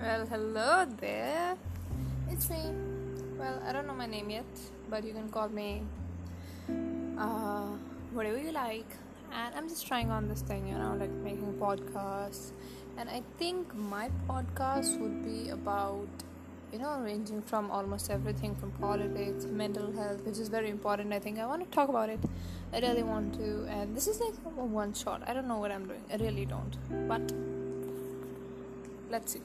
Well, hello there. It's me. Well, I don't know my name yet, but you can call me uh, whatever you like. And I'm just trying on this thing, you know, like making podcasts. And I think my podcast would be about, you know, ranging from almost everything from politics, mental health, which is very important. I think I want to talk about it. I really want to. And this is like a one shot. I don't know what I'm doing. I really don't. But let's see.